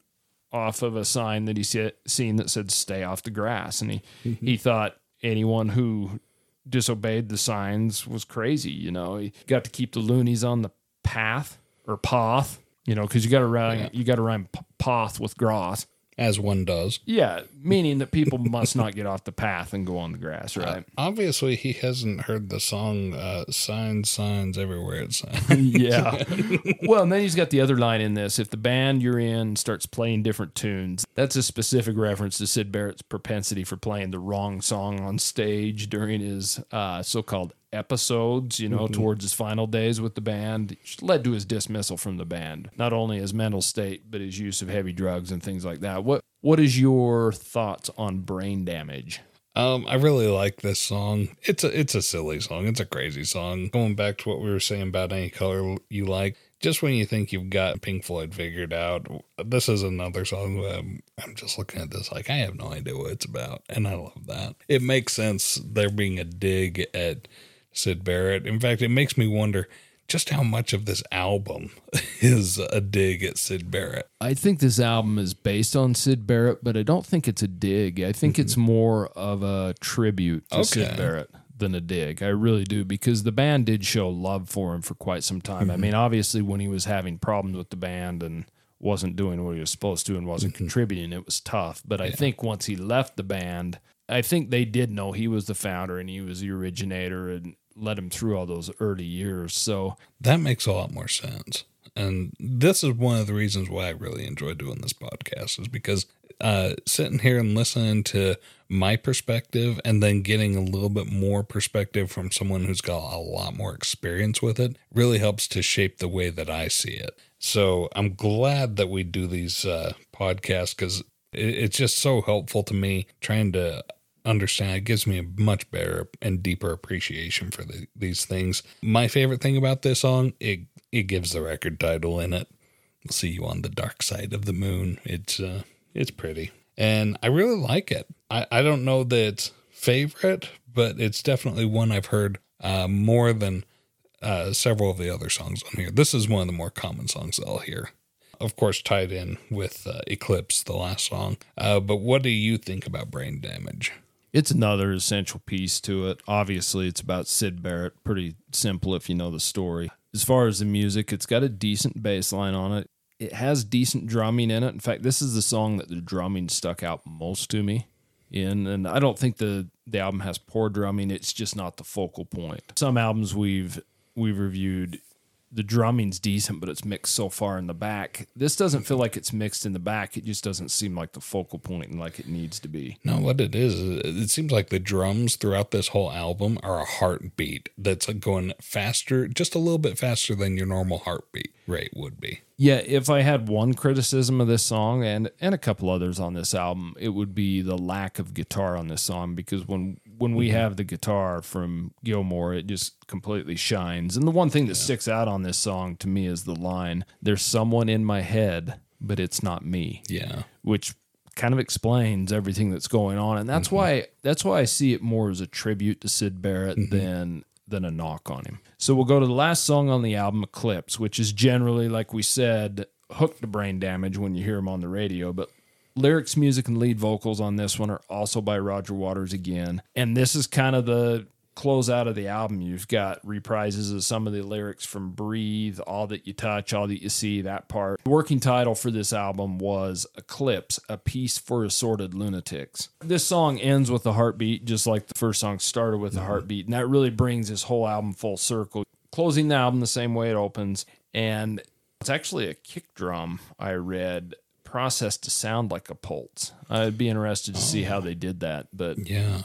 A: off of a sign that he seen that said "Stay off the grass," and he mm-hmm. he thought anyone who disobeyed the signs was crazy. You know, he got to keep the loonies on the path or path. You know, because you got to rhyme yeah. you got to rhyme path with grass
B: as one does.
A: Yeah, meaning that people must not get off the path and go on the grass, right? Uh,
B: obviously, he hasn't heard the song uh, "Signs, Signs Everywhere." It
A: yeah. well, and then he's got the other line in this: if the band you're in starts playing different tunes, that's a specific reference to Syd Barrett's propensity for playing the wrong song on stage during his uh, so-called episodes, you know, mm-hmm. towards his final days with the band, led to his dismissal from the band. Not only his mental state, but his use of heavy drugs and things like that. What what is your thoughts on brain damage?
B: Um, I really like this song. It's a it's a silly song. It's a crazy song. Going back to what we were saying about any color you like, just when you think you've got Pink Floyd figured out, this is another song. I'm, I'm just looking at this like I have no idea what it's about, and I love that. It makes sense there being a dig at Syd Barrett. In fact, it makes me wonder just how much of this album is a dig at Syd Barrett.
A: I think this album is based on Syd Barrett, but I don't think it's a dig. I think mm-hmm. it's more of a tribute to okay. Syd Barrett than a dig. I really do because the band did show love for him for quite some time. Mm-hmm. I mean, obviously when he was having problems with the band and wasn't doing what he was supposed to and wasn't mm-hmm. contributing, it was tough. But I think once he left the band, I think they did know he was the founder and he was the originator and led him through all those early years. So
B: that makes a lot more sense. And this is one of the reasons why I really enjoy doing this podcast is because uh, sitting here and listening to my perspective and then getting a little bit more perspective from someone who's got a lot more experience with it really helps to shape the way that I see it. So I'm glad that we do these uh, podcasts because it's just so helpful to me trying to understand. It gives me a much better and deeper appreciation for the, these things. My favorite thing about this song, it it gives the record title in it. We'll see you on the dark side of the moon. It's uh, it's pretty, and I really like it. I I don't know that it's favorite, but it's definitely one I've heard uh, more than uh, several of the other songs on here. This is one of the more common songs I'll hear. Of course, tied in with uh, Eclipse, the last song. Uh, but what do you think about brain damage?
A: It's another essential piece to it. Obviously, it's about Syd Barrett. Pretty simple if you know the story. As far as the music, it's got a decent bass line on it. It has decent drumming in it. In fact, this is the song that the drumming stuck out most to me in. And I don't think the the album has poor drumming. It's just not the focal point. Some albums we've we've reviewed, the drumming's decent, but it's mixed so far in the back. This doesn't feel like it's mixed in the back. It just doesn't seem like the focal point and like it needs to be.
B: No, what it is, it seems like the drums throughout this whole album are a heartbeat that's going faster, just a little bit faster than your normal heartbeat rate would be.
A: Yeah, if I had one criticism of this song and and a couple others on this album, it would be the lack of guitar on this song because when when we mm-hmm. have the guitar from Gilmour, it just completely shines. And the one thing that sticks out on this song to me is the line, "There's someone in my head, but it's not me."
B: Yeah.
A: which kind of explains everything that's going on and that's mm-hmm. why that's why I see it more as a tribute to Syd Barrett mm-hmm. than than a knock on him. So we'll go to the last song on the album Eclipse, which is generally like we said hook to brain damage when you hear him on the radio, but lyrics, music and lead vocals on this one are also by Roger Waters again. And this is kind of the close out of the album, you've got reprises of some of the lyrics from Breathe, All That You Touch, All That You See, that part. The working title for this album was Eclipse, a piece for assorted lunatics. This song ends with a heartbeat, just like the first song started with a mm-hmm. heartbeat, and that really brings this whole album full circle. Closing the album the same way it opens, and it's actually a kick drum I read processed to sound like a pulse. I'd be interested to see how they did that, but
B: Yeah.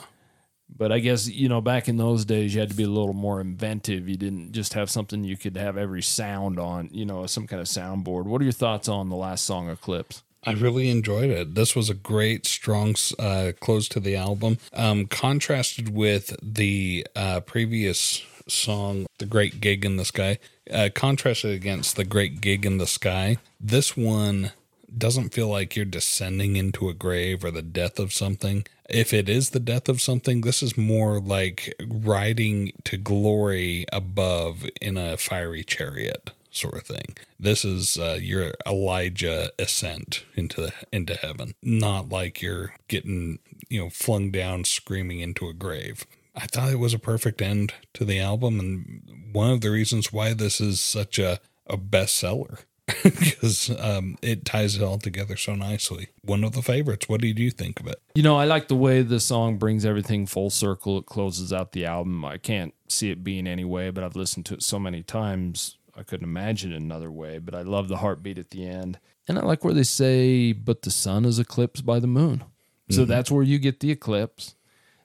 A: but I guess you know back in those days you had to be a little more inventive. You didn't just have something you could have every sound on, you know, some kind of soundboard. What are your thoughts on the last song Eclipse?
B: I really enjoyed it. This was a great, strong uh, close to the album. Um, contrasted with the uh, previous song, The Great Gig in the Sky, uh, contrasted against The Great Gig in the Sky, this one doesn't feel like you're descending into a grave or the death of something. If it is the death of something, this is more like riding to glory above in a fiery chariot sort of thing. This is uh, your Elijah ascent into the, into heaven, not like you're getting you know flung down screaming into a grave. I thought it was a perfect end to the album, and one of the reasons why this is such a a bestseller because um, it ties it all together so nicely. One of the favorites. What did you think of it?
A: You know, I like the way the song brings everything full circle. It closes out the album. I can't see it being any way, but I've listened to it so many times. I couldn't imagine it another way, but I love the heartbeat at the end. And I like where they say, but the sun is eclipsed by the moon. So that's where you get the eclipse.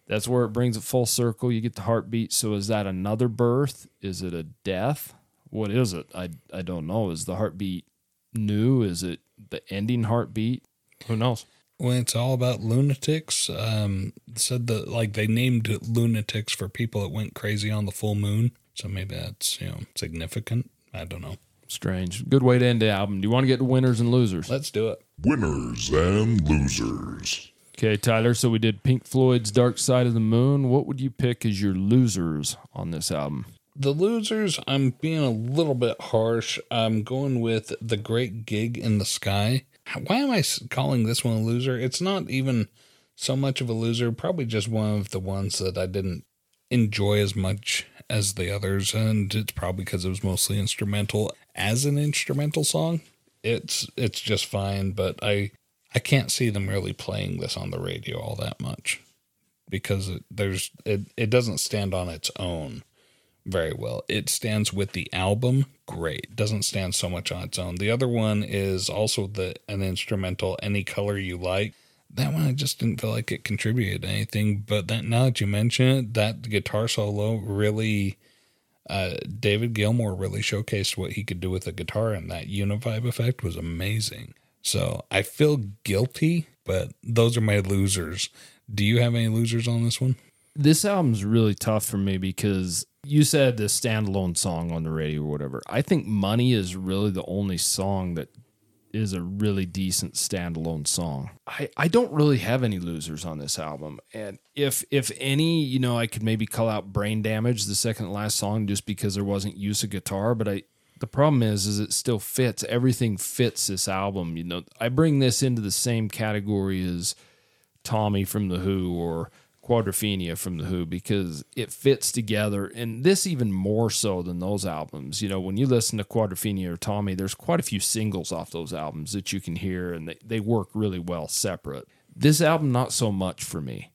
A: That's where it brings it full circle. You get the heartbeat. So is that another birth? Is it a death? What is it? I I don't know. Is the heartbeat new? Is it the ending heartbeat? Who knows?
B: Well, it's all about lunatics, um, said that like they named it lunatics for people that went crazy on the full moon. So maybe that's you know significant. I don't know.
A: Strange. Good way to end the album. Do you want to get to winners and losers?
B: Let's do it.
C: Winners and losers.
A: Okay, Tyler. So we did Pink Floyd's Dark Side of the Moon. What would you pick as your losers on this album?
B: The losers, I'm being a little bit harsh. I'm going with the Great Gig in the Sky. Why am I calling this one a loser? It's not even so much of a loser. Probably just one of the ones that I didn't enjoy as much as the others, and it's probably because it was mostly instrumental. As an instrumental song, it's it's just fine, but I I can't see them really playing this on the radio all that much because it, there's it it doesn't stand on its own very well. It stands with the album, great. Doesn't stand so much on its own. The other one is also the an instrumental, any color you like. That one I just didn't feel like it contributed anything. But that now that you mention it, that guitar solo really, uh, David Gilmour really showcased what he could do with a guitar, and that univibe effect was amazing. So I feel guilty, but those are my losers. Do you have any losers on this one?
A: This album's really tough for me because you said the standalone song on the radio or whatever. I think Money is really the only song that is a really decent standalone song. I, I don't really have any losers on this album. And if if any, you know, I could maybe call out Brain Damage, the second last song, just because there wasn't use of guitar, but I the problem is is it still fits. Everything fits this album. You know, I bring this into the same category as Tommy from The Who or Quadrophenia from The Who because it fits together. And this even more so than those albums. You know, when you listen to Quadrophenia or Tommy, there's quite a few singles off those albums that you can hear and they, they work really well separate. This album, not so much for me.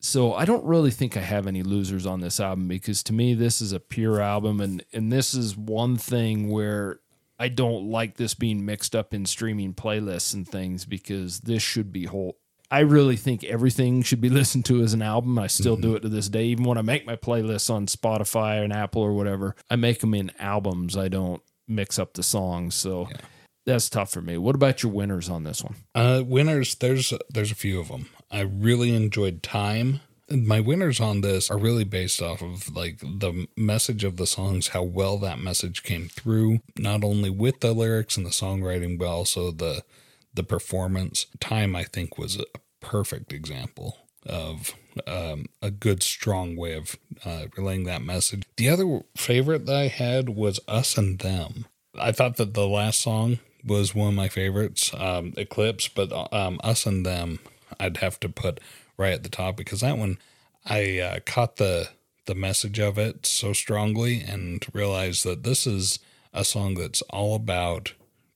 A: So I don't really think I have any losers on this album because to me, this is a pure album. And, and this is one thing where I don't like this being mixed up in streaming playlists and things because this should be whole I really think everything should be listened to as an album. I still mm-hmm. do it to this day. Even when I make my playlists on Spotify and Apple or whatever, I make them in albums. I don't mix up the songs. So yeah. that's tough for me. What about your winners on this one?
B: Uh, winners, there's there's a few of them. I really enjoyed Time. My winners on this are really based off of like the message of the songs, how well that message came through, not only with the lyrics and the songwriting, but also the the performance. Time, I think, was a perfect example of um, a good, strong way of uh, relaying that message. The other favorite that I had was Us and Them. I thought that the last song was one of my favorites, um, Eclipse, but um, Us and Them, I'd have to put right at the top because that one, I uh, caught the the message of it so strongly and realized that this is a song that's all about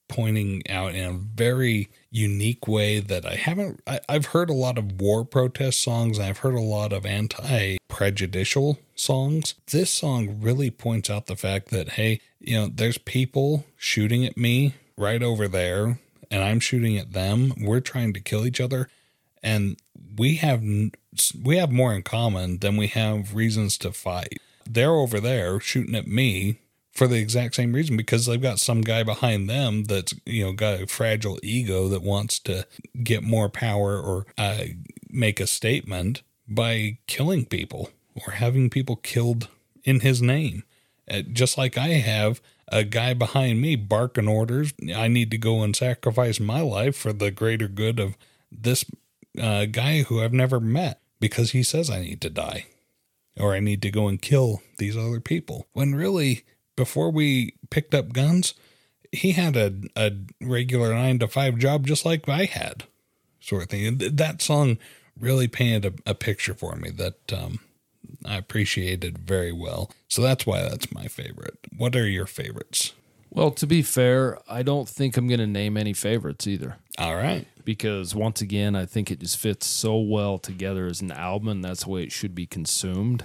B: pointing out in a very unique way that I haven't. I, have heard a lot of war protest songs. I've heard a lot of anti prejudicial songs. This song really points out the fact that, hey, you know, there's people shooting at me right over there, and I'm shooting at them. We're trying to kill each other. And we have we have more in common than we have reasons to fight. They're over there shooting at me for the exact same reason because they've got some guy behind them that's you know got a fragile ego that wants to get more power or uh, make a statement by killing people or having people killed in his name. Uh, just like i have a guy behind me barking orders i need to go and sacrifice my life for the greater good of this uh, guy who i've never met because he says i need to die or i need to go and kill these other people. When really before we picked up guns, he had a, a regular nine to five job just like I had, sort of thing. And that song really painted a, a picture for me that um, I appreciated very well. So that's why that's my favorite. What are your favorites?
A: Well, to be fair, I don't think I'm going to name any favorites either.
B: All right.
A: Because once again, I think it just fits so well together as an album, and that's the way it should be consumed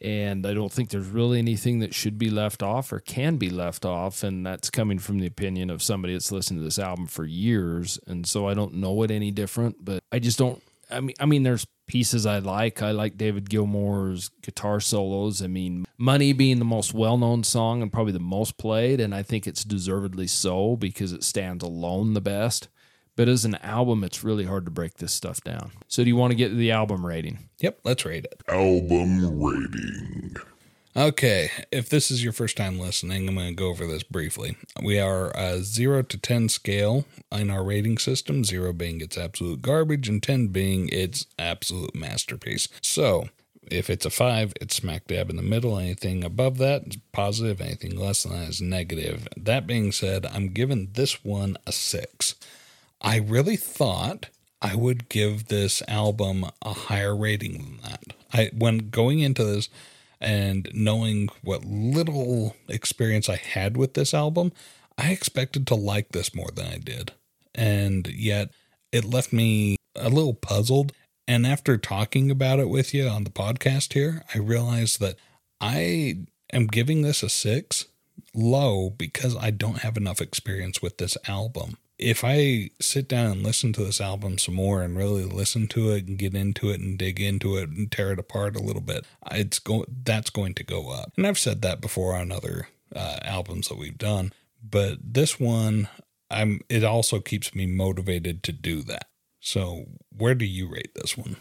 A: and I don't think there's really anything that should be left off or can be left off. And that's coming from the opinion of somebody that's listened to this album for years. And so I don't know it any different, but I just don't. I mean, I mean, there's pieces I like. I like David Gilmour's guitar solos. I mean, Money being the most well known song and probably the most played. And I think it's deservedly so because it stands alone the best. But as an album, it's really hard to break this stuff down. So, do you want to get to the album rating?
B: Yep, let's rate it.
C: Album rating.
B: Okay, if this is your first time listening, I'm going to go over this briefly. We are a 0 to 10 scale in our rating system, 0 being its absolute garbage, and 10 being its absolute masterpiece. So, if it's a 5, it's smack dab in the middle. Anything above that is positive, anything less than that is negative. That being said, I'm giving this one a 6. I really thought I would give this album a higher rating than that. I when going into this and knowing what little experience I had with this album, I expected to like this more than I did. And yet it left me a little puzzled. And after talking about it with you on the podcast here, I realized that I am giving this a six low because I don't have enough experience with this album if I sit down and listen to this album some more and really listen to it and get into it and dig into it and tear it apart a little bit, it's go that's going to go up. And I've said that before on other uh, albums that we've done, but this one, I'm. It also keeps me motivated to do that. So, where do you rate this one?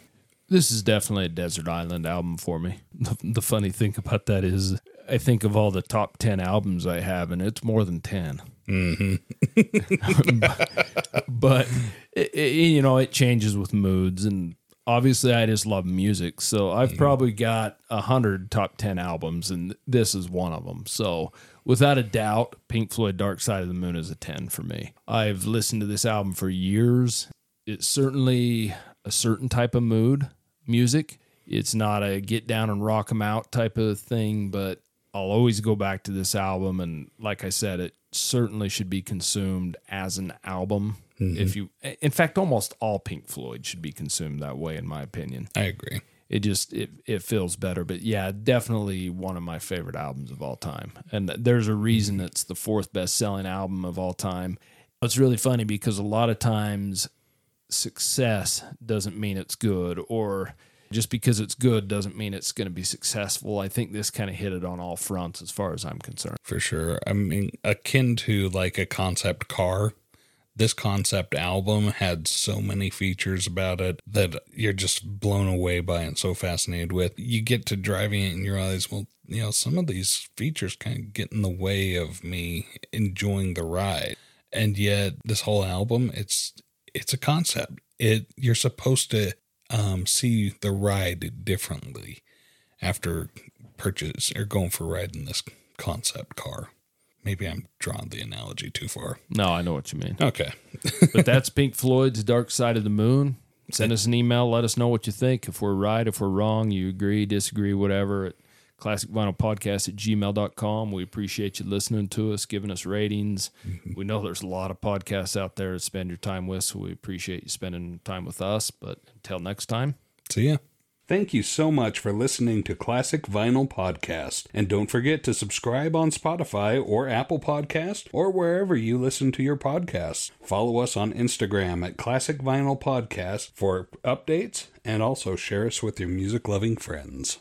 A: This is definitely a desert island album for me. The, the funny thing about that is, I think of all the top ten albums I have, and it's more than ten.
B: Mm-hmm.
A: but, but it, it, you know, it changes with moods, and obviously, I just love music. So I've mm-hmm. probably got a hundred top ten albums, and this is one of them. So without a doubt, Pink Floyd Dark Side of the Moon is a 10 for me. I've listened to this album for years. It's certainly a certain type of mood, music. It's not a get down and rock 'em out type of thing, but I'll always go back to this album. And like I said, it certainly should be consumed as an album. Mm-hmm. If you, in fact, almost all Pink Floyd should be consumed that way, in my opinion.
B: I agree.
A: It just it, it feels better. But yeah, definitely one of my favorite albums of all time. And there's a reason mm-hmm. it's the fourth best selling album of all time. It's really funny because a lot of times success doesn't mean it's good or just because it's good doesn't mean it's going to be successful. I think this kind of hit it on all fronts as far as I'm concerned.
B: For sure. I mean, akin to like a concept car, this concept album had so many features about it that you're just blown away by and so fascinated with. You get to driving it and you realize, well, you know, some of these features kind of get in the way of me enjoying the ride. And yet this whole album, it's it's a concept. It you're supposed to um, see the ride differently after purchase or going for a ride in this concept car. Maybe I'm drawing the analogy too far.
A: No, I know what you mean.
B: Okay.
A: but that's Pink Floyd's Dark Side of the Moon. Send us an email. Let us know what you think. If we're right, if we're wrong, you agree, disagree, whatever, at classicvinylpodcast at gmail.com. We appreciate you listening to us, giving us ratings. Mm-hmm. We know there's a lot of podcasts out there to spend your time with, so we appreciate you spending time with us. But until next time,
B: See ya.
D: Thank you so much for listening to Classic Vinyl Podcast. And don't forget to subscribe on Spotify or Apple Podcast or wherever you listen to your podcasts. Follow us on Instagram at Classic Vinyl Podcast for updates and also share us with your music loving friends.